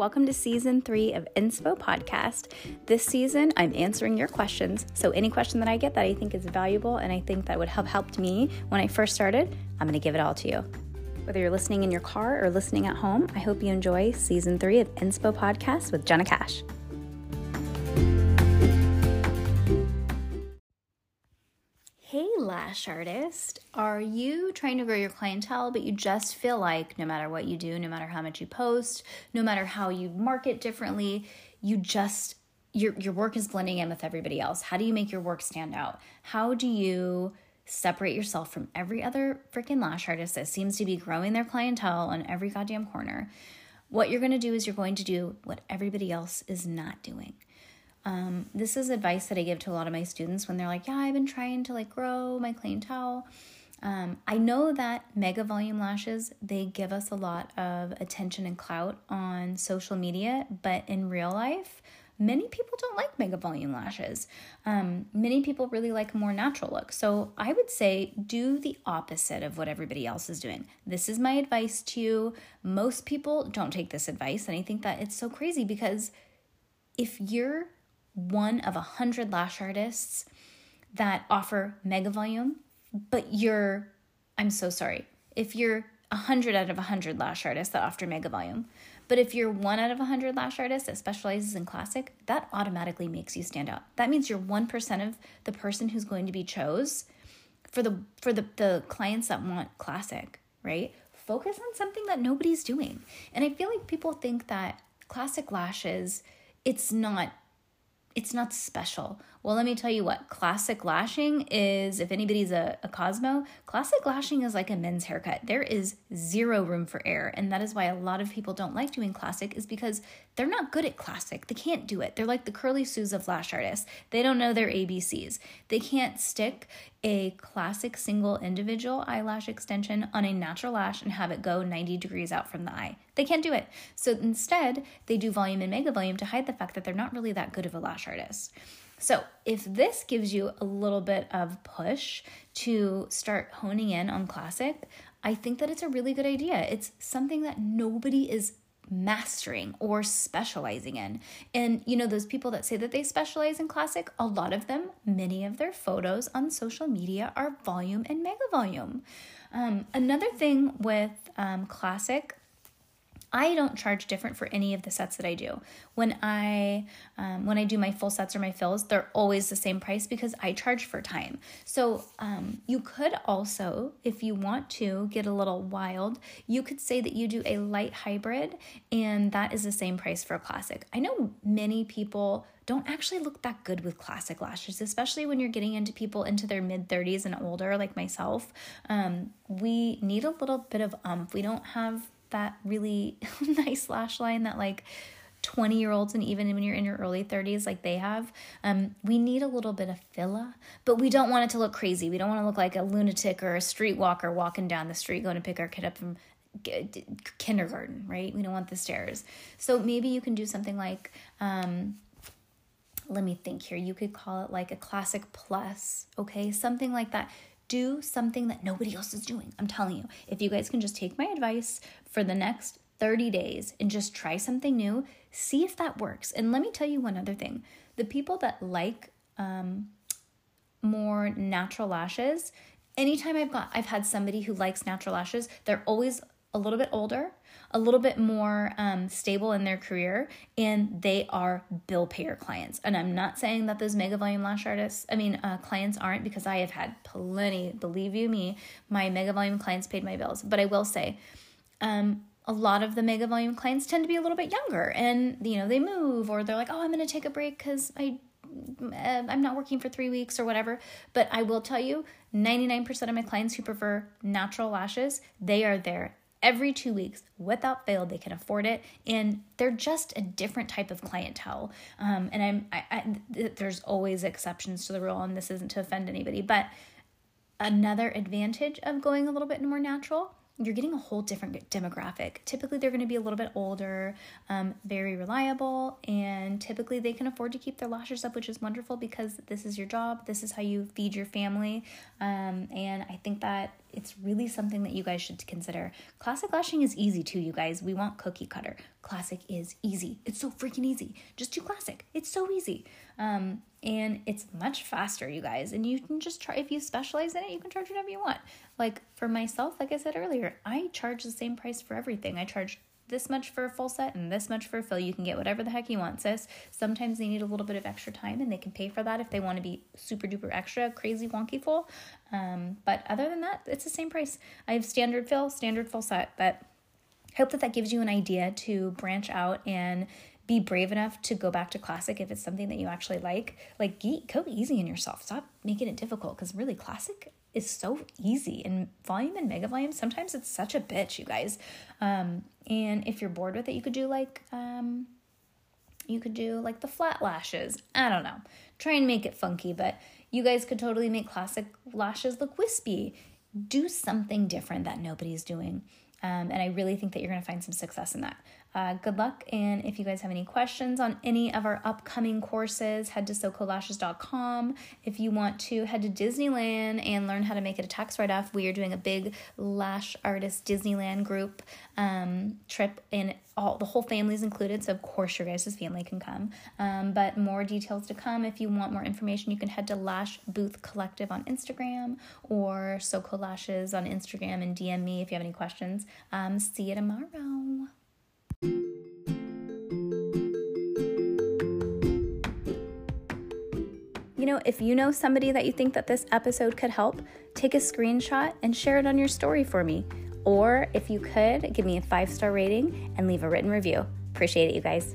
Welcome to season three of Inspo Podcast. This season, I'm answering your questions. So, any question that I get that I think is valuable and I think that would have helped me when I first started, I'm going to give it all to you. Whether you're listening in your car or listening at home, I hope you enjoy season three of Inspo Podcast with Jenna Cash. Lash artist. Are you trying to grow your clientele, but you just feel like no matter what you do, no matter how much you post, no matter how you market differently, you just your your work is blending in with everybody else. How do you make your work stand out? How do you separate yourself from every other freaking lash artist that seems to be growing their clientele on every goddamn corner? What you're going to do is you're going to do what everybody else is not doing. Um, this is advice that I give to a lot of my students when they're like, "Yeah, I've been trying to like grow my clientele." Um, I know that mega volume lashes they give us a lot of attention and clout on social media, but in real life, many people don't like mega volume lashes. Um, many people really like a more natural look. So I would say do the opposite of what everybody else is doing. This is my advice to you. Most people don't take this advice, and I think that it's so crazy because if you're one of a hundred lash artists that offer mega volume, but you're, I'm so sorry, if you're a hundred out of a hundred lash artists that offer mega volume, but if you're one out of a hundred lash artists that specializes in classic, that automatically makes you stand out. That means you're one percent of the person who's going to be chose for the for the, the clients that want classic, right? Focus on something that nobody's doing. And I feel like people think that classic lashes, it's not it's not special. Well, let me tell you what classic lashing is. If anybody's a, a Cosmo, classic lashing is like a men's haircut. There is zero room for error. And that is why a lot of people don't like doing classic, is because they're not good at classic. They can't do it. They're like the curly Sues of lash artists. They don't know their ABCs. They can't stick a classic single individual eyelash extension on a natural lash and have it go 90 degrees out from the eye. They can't do it. So instead, they do volume and mega volume to hide the fact that they're not really that good of a lash artist. So, if this gives you a little bit of push to start honing in on classic, I think that it's a really good idea. It's something that nobody is mastering or specializing in. And you know, those people that say that they specialize in classic, a lot of them, many of their photos on social media are volume and mega volume. Um, another thing with um, classic I don't charge different for any of the sets that I do. When I um, when I do my full sets or my fills, they're always the same price because I charge for time. So um, you could also, if you want to get a little wild, you could say that you do a light hybrid, and that is the same price for a classic. I know many people don't actually look that good with classic lashes, especially when you're getting into people into their mid 30s and older, like myself. Um, we need a little bit of umph. We don't have that really nice lash line that like 20 year olds and even when you're in your early 30s like they have um, we need a little bit of filler but we don't want it to look crazy. We don't want to look like a lunatic or a streetwalker walking down the street going to pick our kid up from kindergarten right? We don't want the stares so maybe you can do something like um, let me think here. You could call it like a classic plus okay? Something like that do something that nobody else is doing. I'm telling you, if you guys can just take my advice for the next 30 days and just try something new, see if that works. And let me tell you one other thing the people that like um, more natural lashes, anytime I've got, I've had somebody who likes natural lashes, they're always a little bit older, a little bit more um, stable in their career, and they are bill payer clients. And I'm not saying that those mega volume lash artists, I mean, uh, clients aren't, because I have had plenty, believe you me, my mega volume clients paid my bills. But I will say, um, a lot of the mega volume clients tend to be a little bit younger and you know they move or they're like oh i'm going to take a break because i uh, i'm not working for three weeks or whatever but i will tell you 99% of my clients who prefer natural lashes they are there every two weeks without fail they can afford it. And they're just a different type of clientele. Um, and i'm I, I, there's always exceptions to the rule and this isn't to offend anybody but another advantage of going a little bit more natural you're getting a whole different demographic. Typically, they're going to be a little bit older, um, very reliable, and typically they can afford to keep their lashes up, which is wonderful because this is your job. This is how you feed your family. Um, and I think that it's really something that you guys should consider. Classic lashing is easy too, you guys. We want cookie cutter. Classic is easy. It's so freaking easy. Just do classic. It's so easy. Um, and it's much faster, you guys. And you can just try, if you specialize in it, you can charge whatever you want. Like for myself, like I said earlier, I charge the same price for everything. I charge this much for a full set and this much for a fill. You can get whatever the heck you want, sis. Sometimes they need a little bit of extra time and they can pay for that if they want to be super duper extra, crazy wonky full. Um, but other than that, it's the same price. I have standard fill, standard full set, but I hope that that gives you an idea to branch out and be brave enough to go back to classic if it's something that you actually like. Like, go easy on yourself. Stop making it difficult because really, classic is so easy. And volume and mega volume sometimes it's such a bitch you guys. Um and if you're bored with it you could do like um you could do like the flat lashes. I don't know. Try and make it funky but you guys could totally make classic lashes look wispy. Do something different that nobody's doing um, and i really think that you're going to find some success in that uh, good luck. And if you guys have any questions on any of our upcoming courses, head to socolashes.com. If you want to head to Disneyland and learn how to make it a tax write off, we are doing a big lash artist Disneyland group um, trip, and all the whole family is included. So, of course, your guys' family can come. Um, but more details to come. If you want more information, you can head to Lash Booth Collective on Instagram or Soco Lashes on Instagram and DM me if you have any questions. Um, see you tomorrow. You know, if you know somebody that you think that this episode could help, take a screenshot and share it on your story for me. Or if you could, give me a five star rating and leave a written review. Appreciate it, you guys.